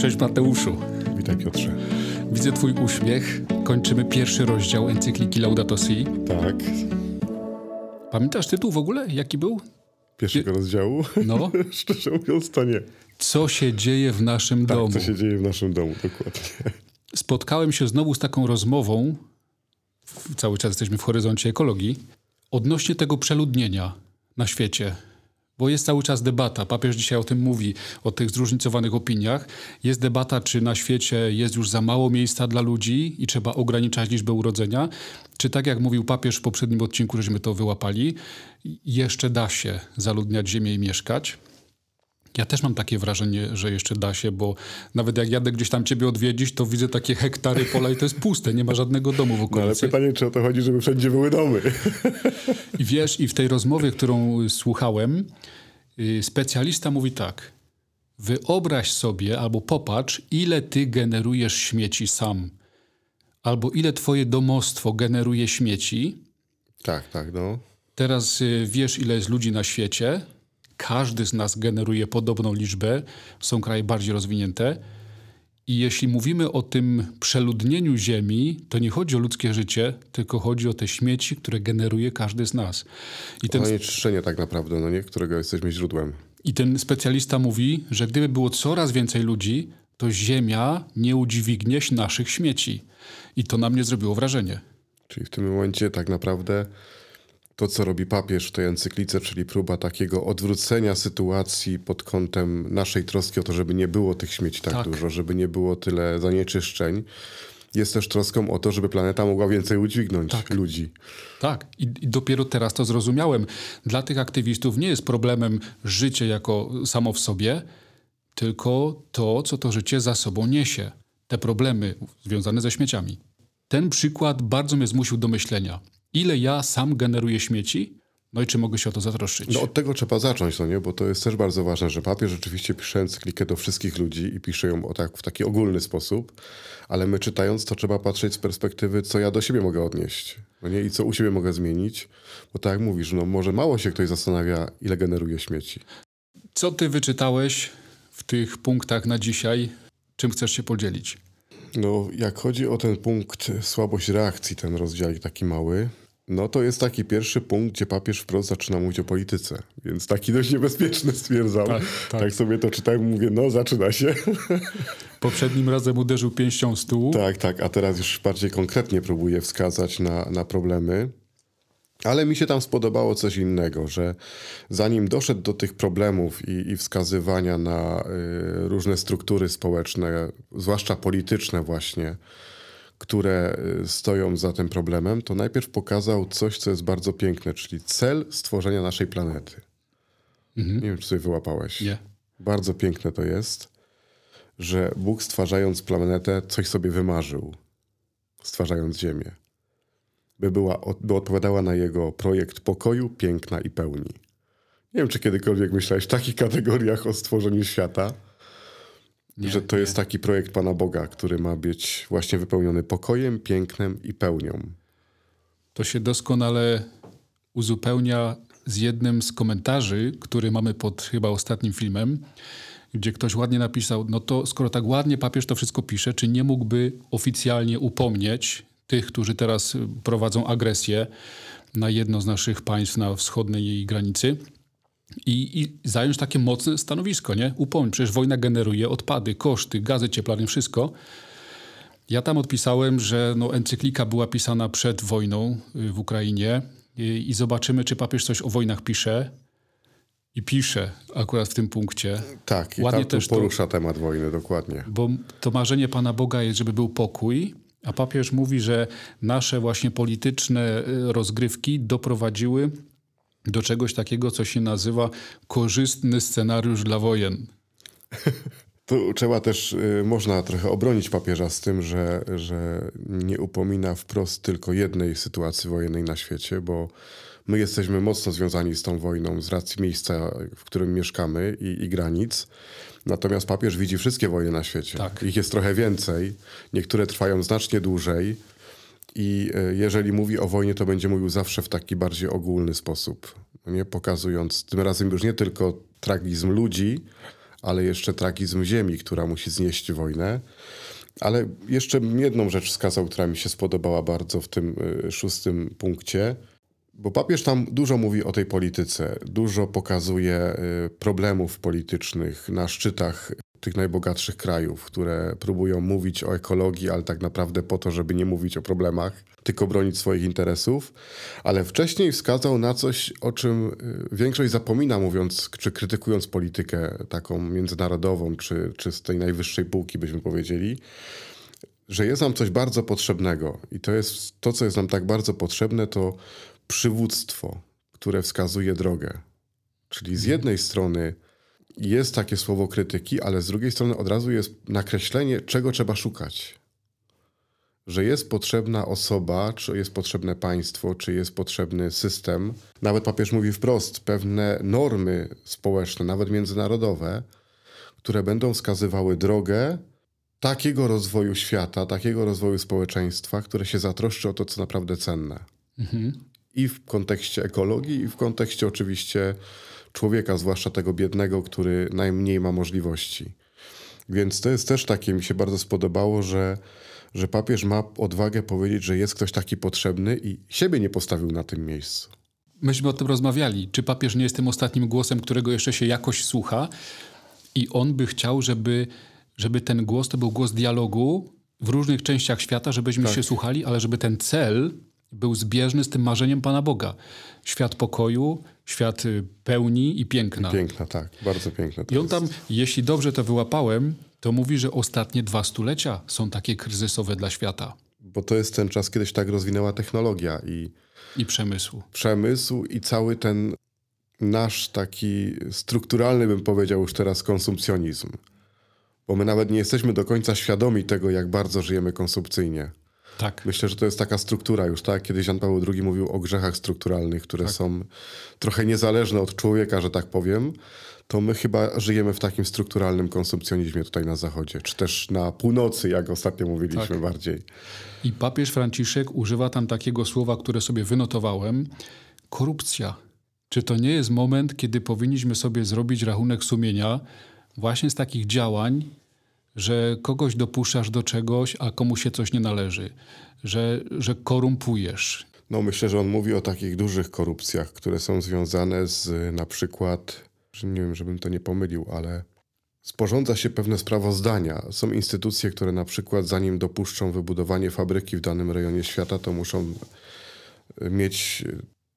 Cześć Mateuszu. Witaj Piotrze. Widzę twój uśmiech. Kończymy pierwszy rozdział encykliki Laudato Si. Tak. Pamiętasz tytuł w ogóle? Jaki był? Pierwszego rozdziału? No. Szczerze mówiąc to nie. Co się dzieje w naszym Tak, domu? co się dzieje w naszym domu, dokładnie. Spotkałem się znowu z taką rozmową, cały czas jesteśmy w horyzoncie ekologii, odnośnie tego przeludnienia na świecie. Bo jest cały czas debata, papież dzisiaj o tym mówi, o tych zróżnicowanych opiniach. Jest debata, czy na świecie jest już za mało miejsca dla ludzi i trzeba ograniczać liczbę urodzenia, czy tak jak mówił papież w poprzednim odcinku, żeśmy to wyłapali, jeszcze da się zaludniać ziemię i mieszkać. Ja też mam takie wrażenie, że jeszcze da się, bo nawet jak jadę gdzieś tam ciebie odwiedzić, to widzę takie hektary pola i to jest puste, nie ma żadnego domu w No ale okolicy. pytanie, czy o to chodzi, żeby wszędzie były domy? I wiesz, i w tej rozmowie, którą y, słuchałem, y, specjalista mówi tak. Wyobraź sobie albo popatrz, ile ty generujesz śmieci sam. Albo ile twoje domostwo generuje śmieci. Tak, tak, no. Teraz y, wiesz, ile jest ludzi na świecie. Każdy z nas generuje podobną liczbę. Są kraje bardziej rozwinięte. I jeśli mówimy o tym przeludnieniu Ziemi, to nie chodzi o ludzkie życie, tylko chodzi o te śmieci, które generuje każdy z nas. I ten, Zanieczyszczenie tak naprawdę, no nie? Którego jesteśmy źródłem. I ten specjalista mówi, że gdyby było coraz więcej ludzi, to Ziemia nie udźwignie naszych śmieci. I to na mnie zrobiło wrażenie. Czyli w tym momencie tak naprawdę to, co robi papież w tej encyklice, czyli próba takiego odwrócenia sytuacji pod kątem naszej troski o to, żeby nie było tych śmieci tak, Tak. dużo, żeby nie było tyle zanieczyszczeń, jest też troską o to, żeby planeta mogła więcej udźwignąć ludzi. Tak, i, i dopiero teraz to zrozumiałem. Dla tych aktywistów nie jest problemem życie jako samo w sobie, tylko to, co to życie za sobą niesie. Te problemy związane ze śmieciami. Ten przykład bardzo mnie zmusił do myślenia. Ile ja sam generuję śmieci? No i czy mogę się o to zatroszczyć? No od tego trzeba zacząć, no nie? Bo to jest też bardzo ważne, że papież rzeczywiście pisze encyklikę do wszystkich ludzi i pisze ją o tak, w taki ogólny sposób, ale my czytając to trzeba patrzeć z perspektywy, co ja do siebie mogę odnieść, no nie? I co u siebie mogę zmienić, bo tak jak mówisz, no może mało się ktoś zastanawia, ile generuje śmieci. Co ty wyczytałeś w tych punktach na dzisiaj? Czym chcesz się podzielić? No jak chodzi o ten punkt słabość reakcji, ten rozdział taki mały, no to jest taki pierwszy punkt, gdzie papież wprost zaczyna mówić o polityce, więc taki dość niebezpieczny stwierdzał. Tak, tak. tak sobie to czytałem mówię, no zaczyna się. Poprzednim razem uderzył pięścią w stół. Tak, tak, a teraz już bardziej konkretnie próbuję wskazać na, na problemy. Ale mi się tam spodobało coś innego, że zanim doszedł do tych problemów i, i wskazywania na y, różne struktury społeczne, zwłaszcza polityczne właśnie, które y, stoją za tym problemem, to najpierw pokazał coś, co jest bardzo piękne, czyli cel stworzenia naszej planety. Nie wiem, czy sobie wyłapałeś. Nie. Bardzo piękne to jest, że Bóg stwarzając planetę coś sobie wymarzył, stwarzając Ziemię. By, była, by odpowiadała na jego projekt pokoju, piękna i pełni. Nie wiem, czy kiedykolwiek myślałeś w takich kategoriach o stworzeniu świata, Nie, że to jest taki projekt Pana Boga, który ma być właśnie wypełniony pokojem, pięknem i pełnią. To się doskonale uzupełnia z jednym z komentarzy, który mamy pod chyba ostatnim filmem, gdzie ktoś ładnie napisał, no to skoro tak ładnie papież to wszystko pisze, czy nie mógłby oficjalnie upomnieć tych, którzy teraz prowadzą agresję na jedno z naszych państw na wschodniej jej granicy i, i zająć takie mocne stanowisko, nie? Upomnieć, przecież wojna generuje odpady, koszty, gazy cieplarnie, wszystko. Ja tam odpisałem, że no, encyklika była pisana przed wojną y, w Ukrainie i, i zobaczymy, czy papież coś o wojnach pisze. I pisze akurat w tym punkcie, Tak, i Ładnie tam też to- porusza temat wojny, dokładnie. bo to marzenie Pana Boga jest, żeby był pokój, a papież mówi, że nasze właśnie polityczne y, rozgrywki doprowadziły do czegoś takiego, co się nazywa korzystny scenariusz dla wojen. Tu trzeba też, y, można trochę obronić papieża z tym, że, że nie upomina wprost tylko jednej sytuacji wojennej na świecie, bo my jesteśmy mocno związani z tą wojną z racji miejsca, w którym mieszkamy i, i granic. Natomiast papież widzi wszystkie wojny na świecie. Tak. Ich jest trochę więcej. Niektóre trwają znacznie dłużej. I e, jeżeli mówi o wojnie, to będzie mówił zawsze w taki bardziej ogólny sposób. Nie pokazując tym razem już nie tylko tragizm ludzi, ale jeszcze tragizm ziemi, która musi znieść wojnę. Ale jeszcze jedną rzecz wskazał, która mi się spodobała bardzo w tym y, szóstym punkcie. Bo papież tam dużo mówi o tej polityce, dużo pokazuje y, problemów politycznych na szczytach tych najbogatszych krajów, które próbują mówić o ekologii, ale tak naprawdę po to, żeby nie mówić o problemach, tylko bronić swoich interesów. Ale wcześniej wskazał na coś, o czym y, większość zapomina, mówiąc czy krytykując politykę taką międzynarodową, czy, czy z tej najwyższej półki, byśmy powiedzieli że jest nam coś bardzo potrzebnego i to jest to, co jest nam tak bardzo potrzebne, to przywództwo, które wskazuje drogę. Czyli z jednej strony jest takie słowo krytyki, ale z drugiej strony od razu jest nakreślenie, czego trzeba szukać. Że jest potrzebna osoba, czy jest potrzebne państwo, czy jest potrzebny system. Nawet papież mówi wprost, pewne normy społeczne, nawet międzynarodowe, które będą wskazywały drogę takiego rozwoju świata, takiego rozwoju społeczeństwa, które się zatroszczy o to, co naprawdę cenne. Mhm. I w kontekście ekologii, i w kontekście oczywiście człowieka, zwłaszcza tego biednego, który najmniej ma możliwości. Więc to jest też takie, mi się bardzo spodobało, że, że papież ma odwagę powiedzieć, że jest ktoś taki potrzebny i siebie nie postawił na tym miejscu. Myśmy o tym rozmawiali. Czy papież nie jest tym ostatnim głosem, którego jeszcze się jakoś słucha? I on by chciał, żeby, żeby ten głos to był głos dialogu w różnych częściach świata, żebyśmy tak. się słuchali, ale żeby ten cel był zbieżny z tym marzeniem Pana Boga. Świat pokoju, świat y, pełni i piękna. Piękna, tak. Bardzo piękna. I on tam, jest. jeśli dobrze to wyłapałem, to mówi, że ostatnie dwa stulecia są takie kryzysowe dla świata. Bo to jest ten czas, kiedy się tak rozwinęła technologia i... I przemysł. Przemysł i cały ten nasz taki strukturalny, bym powiedział już teraz, konsumpcjonizm. Bo my nawet nie jesteśmy do końca świadomi tego, jak bardzo żyjemy konsumpcyjnie. Tak. Myślę, że to jest taka struktura już, tak? Kiedyś Jan Paweł II mówił o grzechach strukturalnych, które tak. są trochę niezależne od człowieka, że tak powiem. To my chyba żyjemy w takim strukturalnym konsumpcjonizmie tutaj na zachodzie, czy też na północy, jak ostatnio mówiliśmy tak. bardziej. I papież Franciszek używa tam takiego słowa, które sobie wynotowałem: korupcja. Czy to nie jest moment, kiedy powinniśmy sobie zrobić rachunek sumienia właśnie z takich działań, że kogoś dopuszczasz do czegoś, a komu się coś nie należy, że, że korumpujesz. No myślę, że on mówi o takich dużych korupcjach, które są związane z na przykład, nie wiem, żebym to nie pomylił, ale sporządza się pewne sprawozdania. Są instytucje, które na przykład zanim dopuszczą wybudowanie fabryki w danym rejonie świata, to muszą mieć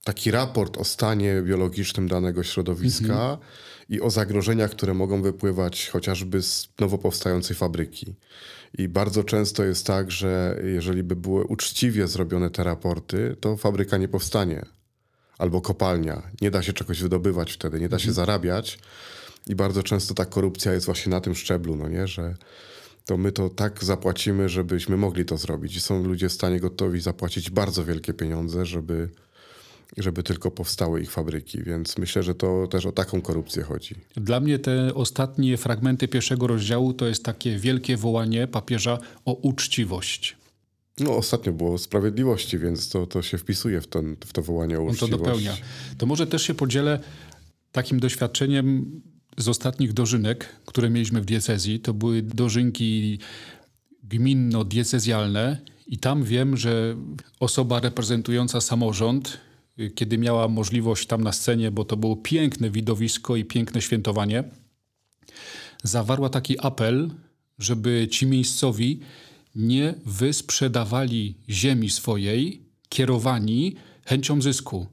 taki raport o stanie biologicznym danego środowiska. Mhm i o zagrożeniach, które mogą wypływać chociażby z nowo powstającej fabryki. I bardzo często jest tak, że jeżeli by były uczciwie zrobione te raporty, to fabryka nie powstanie. Albo kopalnia. Nie da się czegoś wydobywać wtedy, nie da się mhm. zarabiać. I bardzo często ta korupcja jest właśnie na tym szczeblu, no nie? że to my to tak zapłacimy, żebyśmy mogli to zrobić. I są ludzie w stanie gotowi zapłacić bardzo wielkie pieniądze, żeby żeby tylko powstały ich fabryki, więc myślę, że to też o taką korupcję chodzi. Dla mnie te ostatnie fragmenty pierwszego rozdziału to jest takie wielkie wołanie papieża o uczciwość. No, ostatnio było o sprawiedliwości, więc to, to się wpisuje w, ten, w to wołanie o uczciwość. On to dopełnia. To może też się podzielę takim doświadczeniem z ostatnich dożynek, które mieliśmy w diecezji. To były dożynki gminno-diecezjalne i tam wiem, że osoba reprezentująca samorząd kiedy miała możliwość tam na scenie, bo to było piękne widowisko i piękne świętowanie, zawarła taki apel, żeby ci miejscowi nie wysprzedawali ziemi swojej, kierowani chęcią zysku.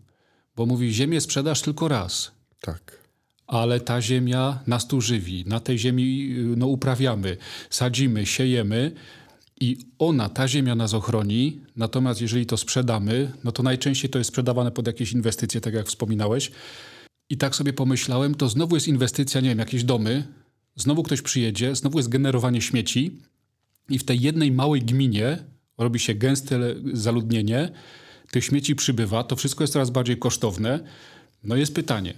Bo mówi, ziemię sprzedasz tylko raz. Tak. Ale ta ziemia nas tu żywi. Na tej ziemi no, uprawiamy, sadzimy, siejemy i ona, ta ziemia nas ochroni, natomiast jeżeli to sprzedamy, no to najczęściej to jest sprzedawane pod jakieś inwestycje, tak jak wspominałeś. I tak sobie pomyślałem, to znowu jest inwestycja, nie wiem, jakieś domy, znowu ktoś przyjedzie, znowu jest generowanie śmieci i w tej jednej małej gminie robi się gęste zaludnienie, tych śmieci przybywa, to wszystko jest coraz bardziej kosztowne. No jest pytanie,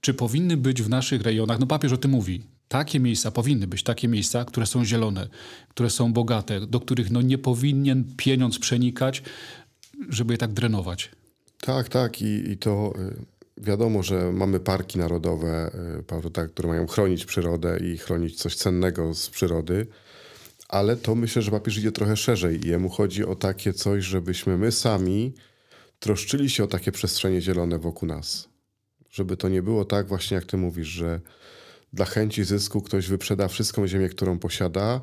czy powinny być w naszych rejonach, no papież o tym mówi, takie miejsca powinny być, takie miejsca, które są zielone, które są bogate, do których no nie powinien pieniądz przenikać, żeby je tak drenować. Tak, tak i, i to y, wiadomo, że mamy parki narodowe, y, które mają chronić przyrodę i chronić coś cennego z przyrody, ale to myślę, że papież idzie trochę szerzej jemu chodzi o takie coś, żebyśmy my sami troszczyli się o takie przestrzenie zielone wokół nas. Żeby to nie było tak właśnie, jak ty mówisz, że dla chęci zysku ktoś wyprzeda wszystką ziemię, którą posiada,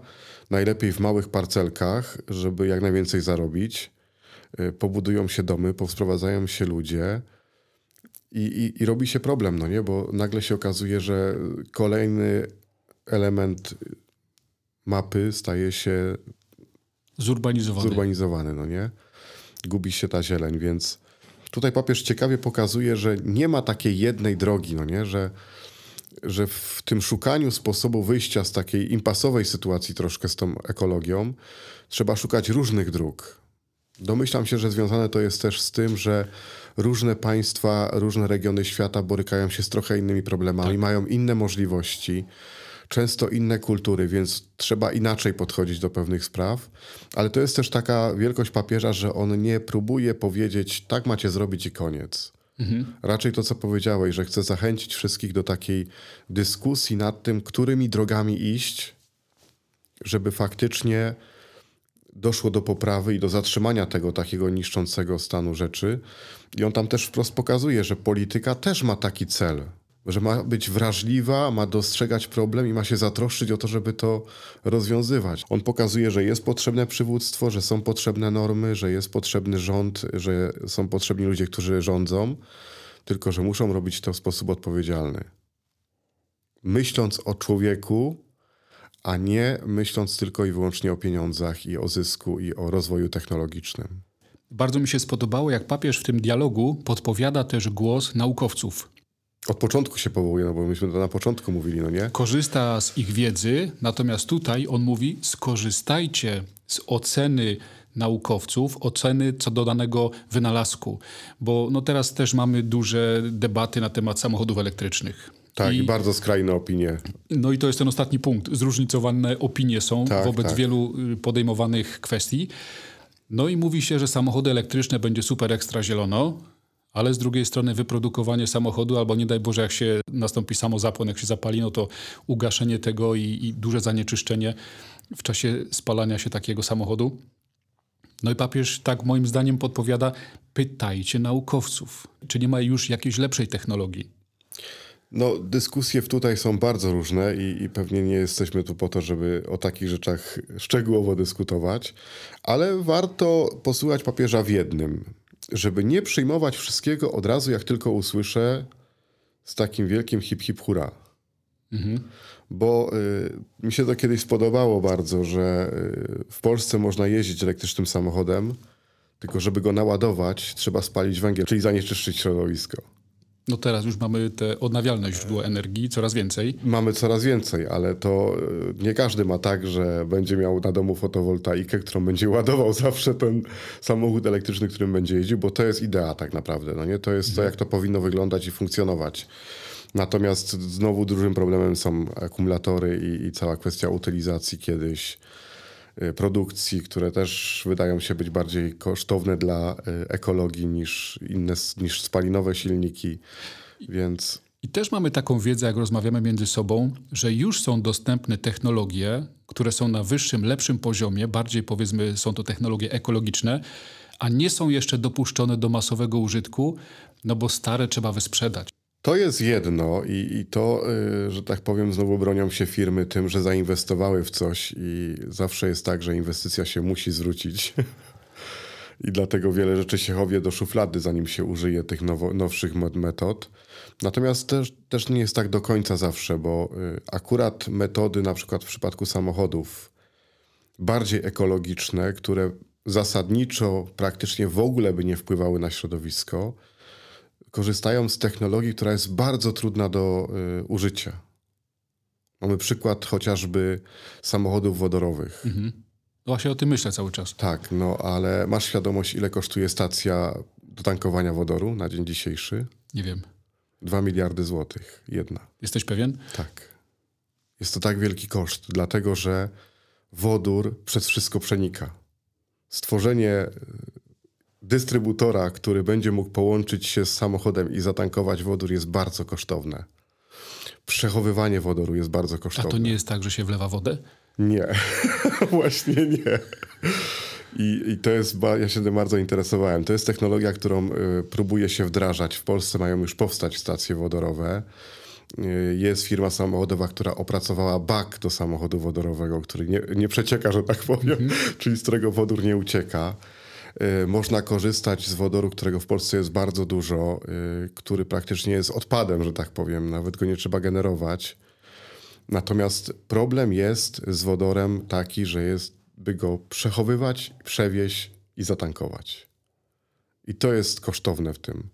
najlepiej w małych parcelkach, żeby jak najwięcej zarobić. Y, pobudują się domy, powsprowadzają się ludzie i, i, i robi się problem, no nie? Bo nagle się okazuje, że kolejny element mapy staje się zurbanizowany. zurbanizowany, no nie? Gubi się ta zieleń, więc tutaj papież ciekawie pokazuje, że nie ma takiej jednej drogi, no nie? Że, że w tym szukaniu sposobu wyjścia z takiej impasowej sytuacji troszkę z tą ekologią trzeba szukać różnych dróg. Domyślam się, że związane to jest też z tym, że różne państwa, różne regiony świata borykają się z trochę innymi problemami, tak. mają inne możliwości często inne kultury, więc trzeba inaczej podchodzić do pewnych spraw. Ale to jest też taka wielkość papieża, że on nie próbuje powiedzieć, tak macie zrobić i koniec. Mhm. Raczej to, co powiedziałeś, że chce zachęcić wszystkich do takiej dyskusji nad tym, którymi drogami iść, żeby faktycznie doszło do poprawy i do zatrzymania tego takiego niszczącego stanu rzeczy. I on tam też wprost pokazuje, że polityka też ma taki cel że ma być wrażliwa, ma dostrzegać problem i ma się zatroszczyć o to, żeby to rozwiązywać. On pokazuje, że jest potrzebne przywództwo, że są potrzebne normy, że jest potrzebny rząd, że są potrzebni ludzie, którzy rządzą, tylko że muszą robić to w sposób odpowiedzialny. Myśląc o człowieku, a nie myśląc tylko i wyłącznie o pieniądzach i o zysku i o rozwoju technologicznym. Bardzo mi się spodobało, jak papież w tym dialogu podpowiada też głos naukowców. Od początku się powołuje, no bo myśmy to na początku mówili, no nie? Korzysta z ich wiedzy, natomiast tutaj on mówi: skorzystajcie z oceny naukowców, oceny co do danego wynalazku. Bo no teraz też mamy duże debaty na temat samochodów elektrycznych. Tak, i, bardzo skrajne opinie. No i to jest ten ostatni punkt. Zróżnicowane opinie są tak, wobec tak. wielu y, podejmowanych kwestii. No i mówi się, że samochody elektryczne będzie super ekstra zielono, ale z drugiej strony wyprodukowanie samochodu, albo nie daj Boże, jak się nastąpi samozapłon, jak się zapali, no to ugaszenie tego i, i duże zanieczyszczenie w czasie spalania się takiego samochodu. No i papież tak moim zdaniem podpowiada, pytajcie naukowców, czy nie ma już jakiejś lepszej technologii. No, dyskusje tutaj są bardzo różne i, i, pewnie nie jesteśmy tu po to, żeby o takich rzeczach szczegółowo dyskutować, ale warto posłuchać papieża w jednym żeby nie przyjmować wszystkiego od razu, jak tylko usłyszę z takim wielkim hip hip hura. Mhm. Bo y, mi się to kiedyś spodobało bardzo, że y, w Polsce można jeździć elektrycznym samochodem, tylko żeby go naładować, trzeba spalić węgiel, czyli zanieczyszczyć środowisko. No teraz już mamy te odnawialne źródła energii coraz więcej. Mamy coraz więcej, ale to e, nie każdy ma tak, że będzie miał na domu fotowoltaikę, którą będzie ładował zawsze ten samochód elektryczny, którym będzie jeździł, bo to jest idea tak naprawdę. No nie? To jest to, jak to powinno wyglądać i funkcjonować. Natomiast znowu dużym problemem są akumulatory i, i cała kwestia utylizacji kiedyś produkcji, które też wydają się być bardziej kosztowne dla y, ekologii niż inne, niż spalinowe silniki, więc... I też mamy taką wiedzę, jak rozmawiamy między sobą, że już są dostępne technologie, które są na wyższym, lepszym poziomie, bardziej powiedzmy są to technologie ekologiczne, a nie są jeszcze dopuszczone do masowego użytku, no bo stare trzeba wysprzedać. To jest jedno i, i to, y, że tak powiem, znowu bronią się firmy tym, że zainwestowały w coś i zawsze jest tak, że inwestycja się musi zwrócić. I dlatego wiele rzeczy się chowie do szuflady, zanim się użyje tych nowo, nowszych metod. Natomiast też, też nie jest tak do końca zawsze, bo y, akurat metody, na przykład w przypadku samochodów, bardziej ekologiczne, które zasadniczo praktycznie w ogóle by nie wpływały na środowisko, korzystają z technologii, która jest bardzo trudna do y, użycia. Mamy przykład chociażby samochodów wodorowych. Mhm. No właśnie o tym myślę cały czas. Tak, no ale masz świadomość, ile kosztuje stacja do tankowania wodoru na dzień dzisiejszy? Nie wiem. Dwa miliardy złotych, jedna. Jesteś pewien? Tak. Jest to tak wielki koszt, dlatego że wodór przez wszystko przenika. Stworzenie dystrybutora, który będzie mógł połączyć się z samochodem i zatankować wodór jest bardzo kosztowne. Przechowywanie wodoru jest bardzo A kosztowne. to nie jest tak, że się wlewa wodę? Nie, właśnie nie. I, I, to jest, ja się tym bardzo interesowałem. To jest technologia, którą y, próbuje się wdrażać. W Polsce mają już powstać stacje wodorowe. Y, jest firma samochodowa, która opracowała bak do samochodu wodorowego, który nie, nie przecieka, że tak powiem, czyli z którego wodór nie ucieka. Y, można korzystać z wodoru, którego w Polsce jest bardzo dużo, y, który praktycznie jest odpadem, że tak powiem. Nawet go nie trzeba generować. Natomiast problem jest z wodorem taki, że jest, by go przechowywać, przewieźć i zatankować. I to jest kosztowne w tym.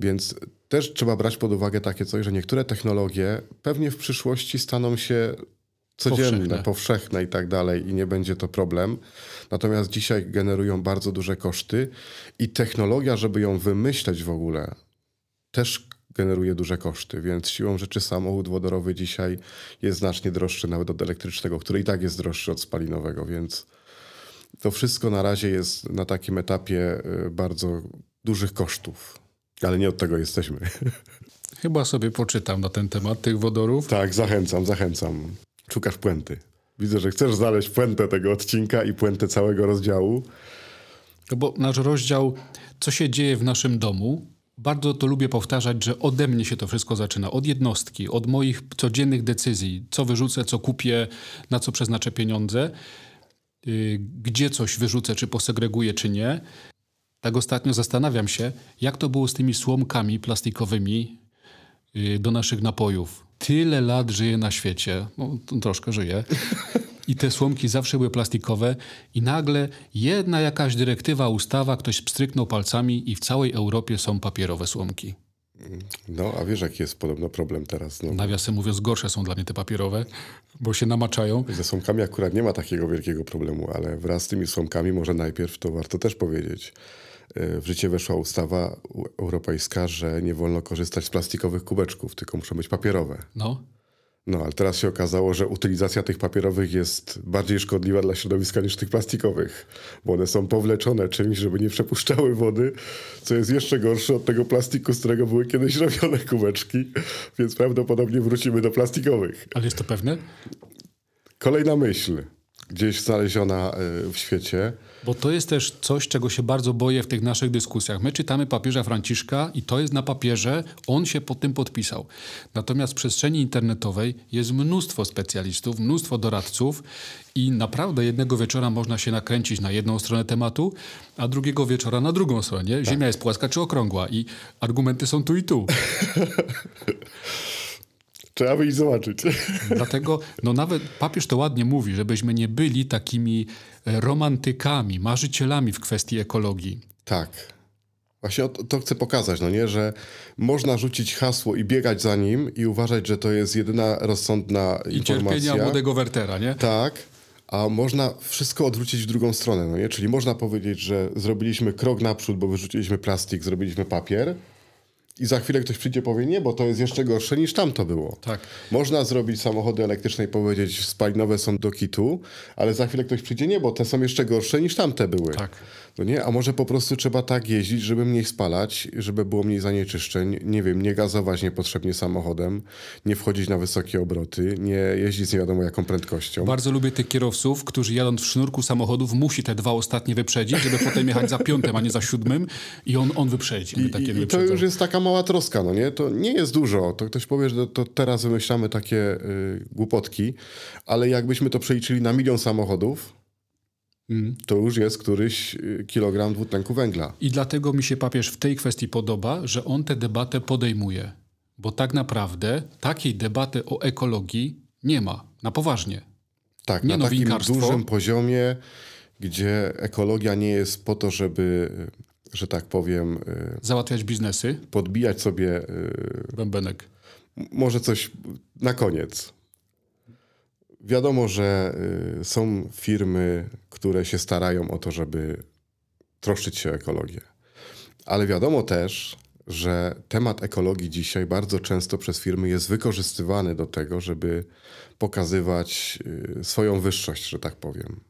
Więc też trzeba brać pod uwagę takie coś, że niektóre technologie pewnie w przyszłości staną się codzienne, powszechne, powszechne i tak dalej, i nie będzie to problem. Natomiast dzisiaj generują bardzo duże koszty i technologia, żeby ją wymyśleć w ogóle, też generuje duże koszty, więc siłą rzeczy samochód wodorowy dzisiaj jest znacznie droższy nawet od elektrycznego, który i tak jest droższy od spalinowego, więc to wszystko na razie jest na takim etapie y, bardzo dużych kosztów, ale nie od tego jesteśmy. Chyba sobie poczytam na ten temat tych wodorów. Tak, zachęcam, zachęcam. Szukasz puenty. Widzę, że chcesz znaleźć puentę tego odcinka i puentę całego rozdziału. No bo nasz rozdział, co się dzieje w naszym domu, bardzo to lubię powtarzać, że ode mnie się to wszystko zaczyna. Od jednostki, od moich codziennych decyzji. Co wyrzucę, co kupię, na co przeznaczę pieniądze, yy, gdzie coś wyrzucę, czy posegreguję, czy nie. Tak ostatnio zastanawiam się, jak to było z tymi słomkami plastikowymi yy, do naszych napojów. Tyle lat żyję na świecie, no, troszkę żyję. I te słomki zawsze były plastikowe, i nagle jedna jakaś dyrektywa, ustawa, ktoś pstryknął palcami, i w całej Europie są papierowe słomki. No, a wiesz, jaki jest podobno problem teraz? No. Nawiasem mówiąc, gorsze są dla mnie te papierowe, bo się namaczają. Ze słomkami akurat nie ma takiego wielkiego problemu, ale wraz z tymi słomkami może najpierw, to warto też powiedzieć, w życie weszła ustawa europejska, że nie wolno korzystać z plastikowych kubeczków, tylko muszą być papierowe. No. No, ale teraz się okazało, że utylizacja tych papierowych jest bardziej szkodliwa dla środowiska niż tych plastikowych, bo one są powleczone czymś, żeby nie przepuszczały wody, co jest jeszcze gorsze od tego plastiku, z którego były kiedyś robione kubeczki, więc prawdopodobnie wrócimy do plastikowych. Ale jest to pewne? Kolejna myśl, gdzieś znaleziona w świecie. Bo to jest też coś, czego się bardzo boję w tych naszych dyskusjach. My czytamy papieża Franciszka i to jest na papierze, on się pod tym podpisał. Natomiast w przestrzeni internetowej jest mnóstwo specjalistów, mnóstwo doradców i naprawdę jednego wieczora można się nakręcić na jedną stronę tematu, a drugiego wieczora na drugą stronę. Tak. Ziemia jest płaska czy okrągła i argumenty są tu i tu. Trzeba wyjść zobaczyć. Dlatego, no nawet papież to ładnie mówi, żebyśmy nie byli takimi romantykami, marzycielami w kwestii ekologii. Tak. Właśnie to, to chcę pokazać, no nie, że można rzucić hasło i biegać za nim i uważać, że to jest jedyna rozsądna I informacja. I cierpienia młodego Wertera, nie? Tak, a można wszystko odwrócić w drugą stronę, no nie? Czyli można powiedzieć, że zrobiliśmy krok naprzód, bo wyrzuciliśmy plastik, zrobiliśmy papier, i za chwilę ktoś przyjdzie powie, nie, bo to jest jeszcze gorsze niż tam to było. Tak. Można zrobić samochody elektryczne i powiedzieć, spalinowe są do kitu, ale za chwilę ktoś przyjdzie, nie, bo te są jeszcze gorsze niż tamte były. Tak. No nie, a może po prostu trzeba tak jeździć, żeby mniej spalać, żeby było mniej zanieczyszczeń, nie wiem, nie gazować niepotrzebnie samochodem, nie wchodzić na wysokie obroty, nie jeździć z nie wiadomo jaką prędkością. Bardzo lubię tych kierowców, którzy jadąc w sznurku samochodów musi te dwa ostatnie wyprzedzić, żeby potem jechać za piątym, a nie za siódmym i on, on wyprzedzi. I, i, i to już jest taka mała troska, no nie? To nie jest dużo. To ktoś powie, że to teraz wymyślamy takie y, głupotki, ale jakbyśmy to przeliczyli na milion samochodów, mm. to już jest któryś kilogram dwutlenku węgla. I dlatego mi się papież w tej kwestii podoba, że on tę debatę podejmuje. Bo tak naprawdę takiej debaty o ekologii nie ma. Na poważnie. Tak, nie na takim dużym poziomie, gdzie ekologia nie jest po to, żeby że tak powiem. Załatwiać biznesy. Podbijać sobie. Bębenek. Może coś na koniec. Wiadomo, że są firmy, które się starają o to, żeby troszczyć się o ekologię. Ale wiadomo też, że temat ekologii dzisiaj bardzo często przez firmy jest wykorzystywany do tego, żeby pokazywać swoją wyższość, że tak powiem.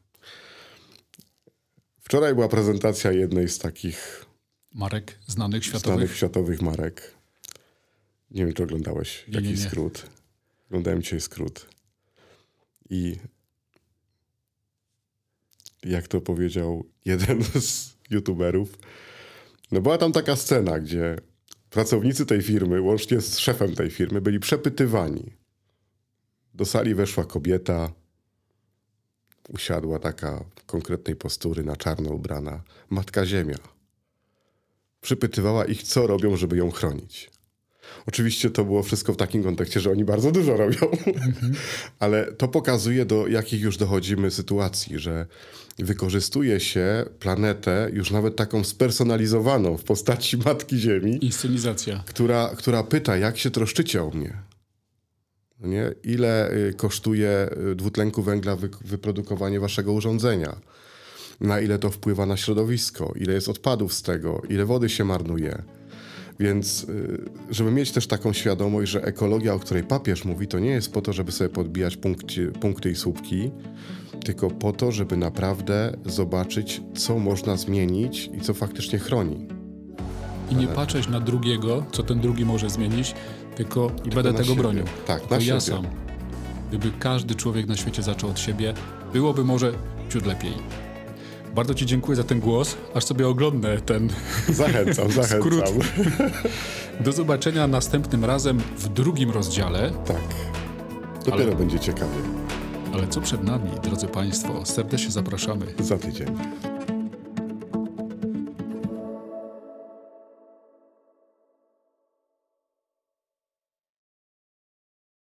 Wczoraj była prezentacja jednej z takich Marek znanych światowych. znanych światowych marek. Nie wiem, czy oglądałeś Nie, jakiś nie, nie. skrót. Oglądałem dzisiaj skrót. I jak to powiedział jeden z youtuberów, no była tam taka scena, gdzie pracownicy tej firmy, łącznie z szefem tej firmy, byli przepytywani. Do sali weszła kobieta, usiadła taka konkretnej postury, na czarno ubrana, Matka Ziemia. Przypytywała ich, co robią, żeby ją chronić. Oczywiście to było wszystko w takim kontekście, że oni bardzo dużo robią, ale to pokazuje, do jakich już dochodzimy sytuacji, że wykorzystuje się planetę już nawet taką spersonalizowaną w postaci Matki Ziemi, Inscenizacja. która, która pyta, jak się troszczycie o mnie. No Nie? Ile y, kosztuje y, dwutlenku węgla wy, wyprodukowanie waszego urządzenia? Na ile to wpływa na środowisko? Ile jest odpadów z tego? Ile wody się marnuje? Więc, y, żeby mieć też taką świadomość, że ekologia, o której papież mówi, to nie jest po to, żeby sobie podbijać punkty, punkty i słupki, tylko po to, żeby naprawdę zobaczyć, co można zmienić i co faktycznie chroni. I nie patrzeć na drugiego, co ten drugi może zmienić, tylko będę na tego siebie. bronił. Tak, to na ja siebie. sam. Gdyby każdy człowiek na świecie zaczął od siebie, byłoby może ciut lepiej. Bardzo Ci dziękuję za ten głos, aż sobie oglądnę ten. Zachęcam, zachęcam. Skrót. Do zobaczenia następnym razem w drugim rozdziale. Tak. Dopiero Ale- będzie ciekawie. Ale co przed nami, drodzy Państwo? Serdecznie zapraszamy. Za tydzień.